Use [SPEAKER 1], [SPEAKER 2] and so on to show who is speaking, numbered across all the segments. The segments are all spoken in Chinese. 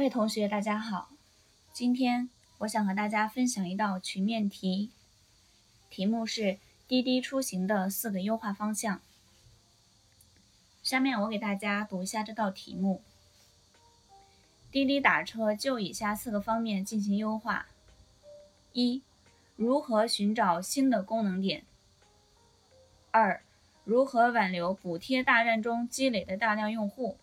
[SPEAKER 1] 各位同学，大家好。今天我想和大家分享一道曲面题，题目是滴滴出行的四个优化方向。下面我给大家读一下这道题目：滴滴打车就以下四个方面进行优化：一、如何寻找新的功能点；二、如何挽留补贴大战中积累的大量用户。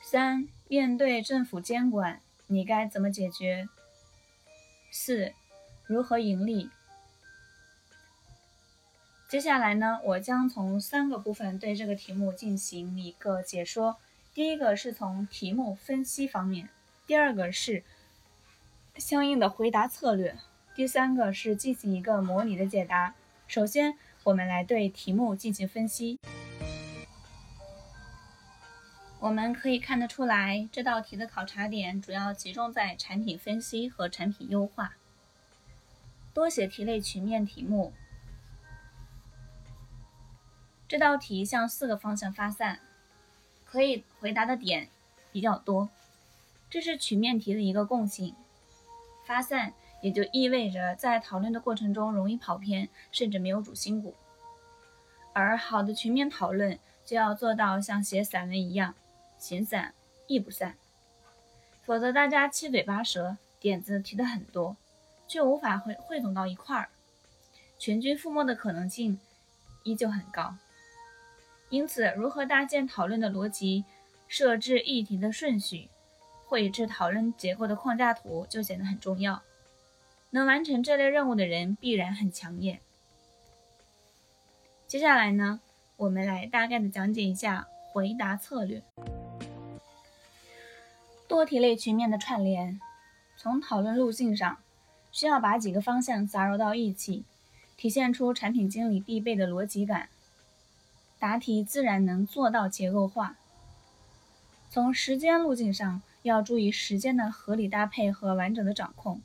[SPEAKER 1] 三、面对政府监管，你该怎么解决？四、如何盈利？接下来呢，我将从三个部分对这个题目进行一个解说。第一个是从题目分析方面，第二个是相应的回答策略，第三个是进行一个模拟的解答。首先，我们来对题目进行分析。我们可以看得出来，这道题的考察点主要集中在产品分析和产品优化。多写题类曲面题目，这道题向四个方向发散，可以回答的点比较多。这是曲面题的一个共性。发散也就意味着在讨论的过程中容易跑偏，甚至没有主心骨。而好的群面讨论就要做到像写散文一样。形散意不散，否则大家七嘴八舌，点子提的很多，却无法汇汇总到一块儿，全军覆没的可能性依旧很高。因此，如何搭建讨论的逻辑，设置议题的顺序，绘制讨论结构的框架图就显得很重要。能完成这类任务的人必然很抢眼。接下来呢，我们来大概的讲解一下回答策略。多题类群面的串联，从讨论路径上，需要把几个方向杂糅到一起，体现出产品经理必备的逻辑感，答题自然能做到结构化。从时间路径上，要注意时间的合理搭配和完整的掌控。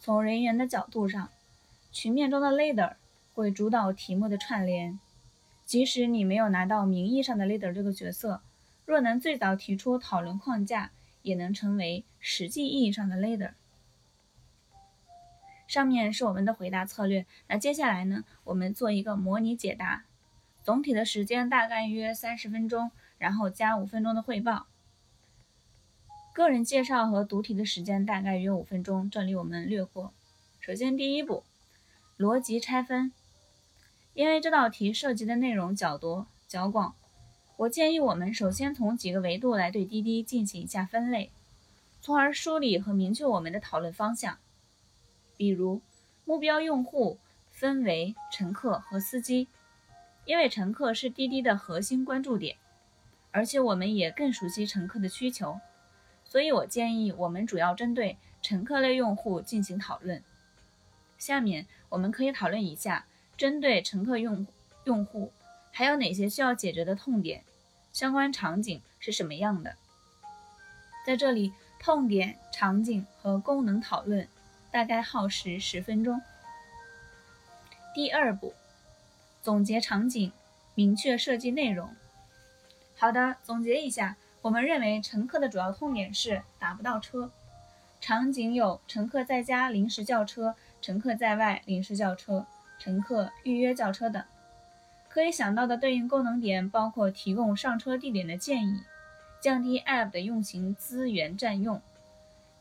[SPEAKER 1] 从人员的角度上，群面中的 leader 会主导题目的串联，即使你没有拿到名义上的 leader 这个角色，若能最早提出讨论框架。也能成为实际意义上的 leader。上面是我们的回答策略，那接下来呢，我们做一个模拟解答。总体的时间大概约三十分钟，然后加五分钟的汇报。个人介绍和读题的时间大概约五分钟，这里我们略过。首先第一步，逻辑拆分。因为这道题涉及的内容较多较广。我建议我们首先从几个维度来对滴滴进行一下分类，从而梳理和明确我们的讨论方向。比如，目标用户分为乘客和司机，因为乘客是滴滴的核心关注点，而且我们也更熟悉乘客的需求，所以我建议我们主要针对乘客类用户进行讨论。下面我们可以讨论一下，针对乘客用用户。还有哪些需要解决的痛点？相关场景是什么样的？在这里，痛点、场景和功能讨论大概耗时十分钟。第二步，总结场景，明确设计内容。好的，总结一下，我们认为乘客的主要痛点是打不到车，场景有乘客在家临时叫车，乘客在外临时叫车，乘客预约叫车等。可以想到的对应功能点包括提供上车地点的建议，降低 App 的运行资源占用，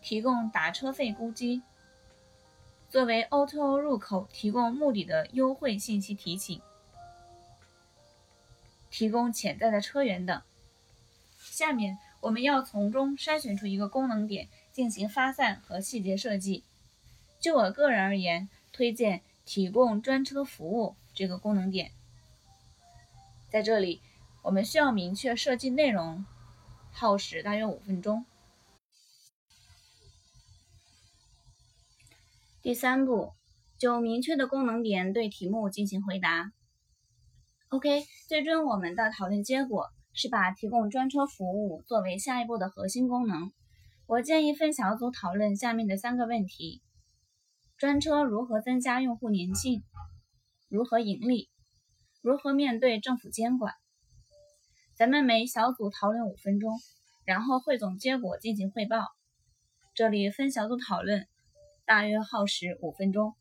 [SPEAKER 1] 提供打车费估计，作为 O2O 入口提供目的的优惠信息提醒，提供潜在的车源等。下面我们要从中筛选出一个功能点进行发散和细节设计。就我个人而言，推荐提供专车服务这个功能点。在这里，我们需要明确设计内容，耗时大约五分钟。第三步，就明确的功能点对题目进行回答。OK，最终我们的讨论结果是把提供专车服务作为下一步的核心功能。我建议分小组讨论下面的三个问题：专车如何增加用户粘性？如何盈利？如何面对政府监管？咱们每小组讨论五分钟，然后汇总结果进行汇报。这里分小组讨论，大约耗时五分钟。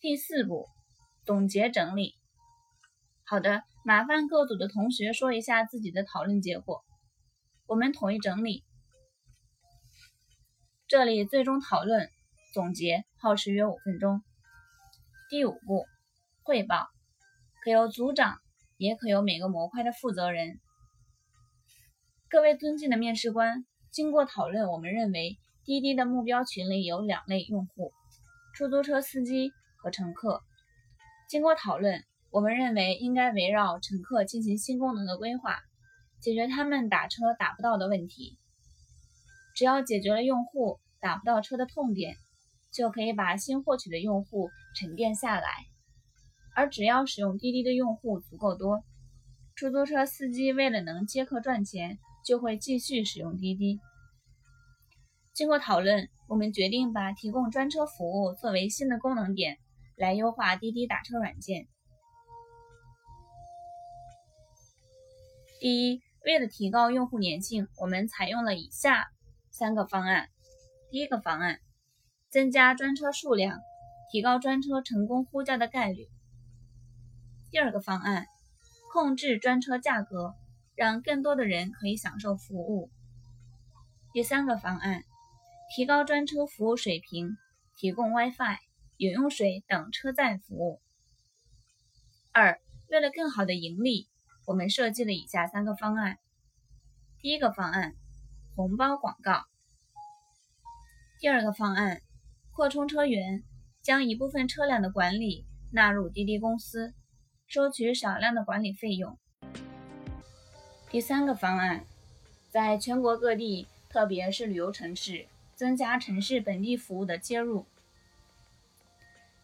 [SPEAKER 1] 第四步，总结整理。好的，麻烦各组的同学说一下自己的讨论结果，我们统一整理。这里最终讨论总结耗时约五分钟。第五步，汇报，可由组长，也可由每个模块的负责人。各位尊敬的面试官，经过讨论，我们认为滴滴的目标群里有两类用户：出租车司机和乘客。经过讨论，我们认为应该围绕乘客进行新功能的规划，解决他们打车打不到的问题。只要解决了用户打不到车的痛点，就可以把新获取的用户沉淀下来。而只要使用滴滴的用户足够多，出租车司机为了能接客赚钱，就会继续使用滴滴。经过讨论，我们决定把提供专车服务作为新的功能点，来优化滴滴打车软件。第一，为了提高用户粘性，我们采用了以下三个方案。第一个方案，增加专车数量，提高专车成功呼叫的概率。第二个方案，控制专车价格，让更多的人可以享受服务。第三个方案，提高专车服务水平，提供 WiFi、饮用水等车载服务。二，为了更好的盈利。我们设计了以下三个方案：第一个方案，红包广告；第二个方案，扩充车源，将一部分车辆的管理纳入滴滴公司，收取少量的管理费用；第三个方案，在全国各地，特别是旅游城市，增加城市本地服务的接入。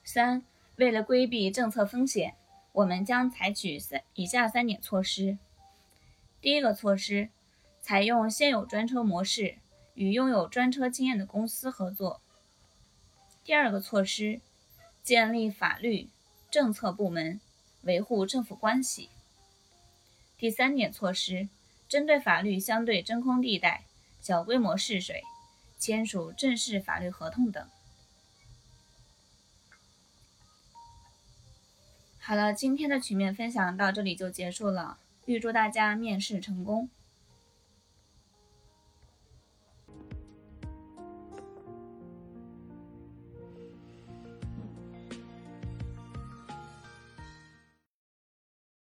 [SPEAKER 1] 三，为了规避政策风险。我们将采取三以下三点措施：第一个措施，采用现有专车模式，与拥有专车经验的公司合作；第二个措施，建立法律政策部门，维护政府关系；第三点措施，针对法律相对真空地带、小规模试水，签署正式法律合同等。好了，今天的曲面分享到这里就结束了。预祝大家面试成功！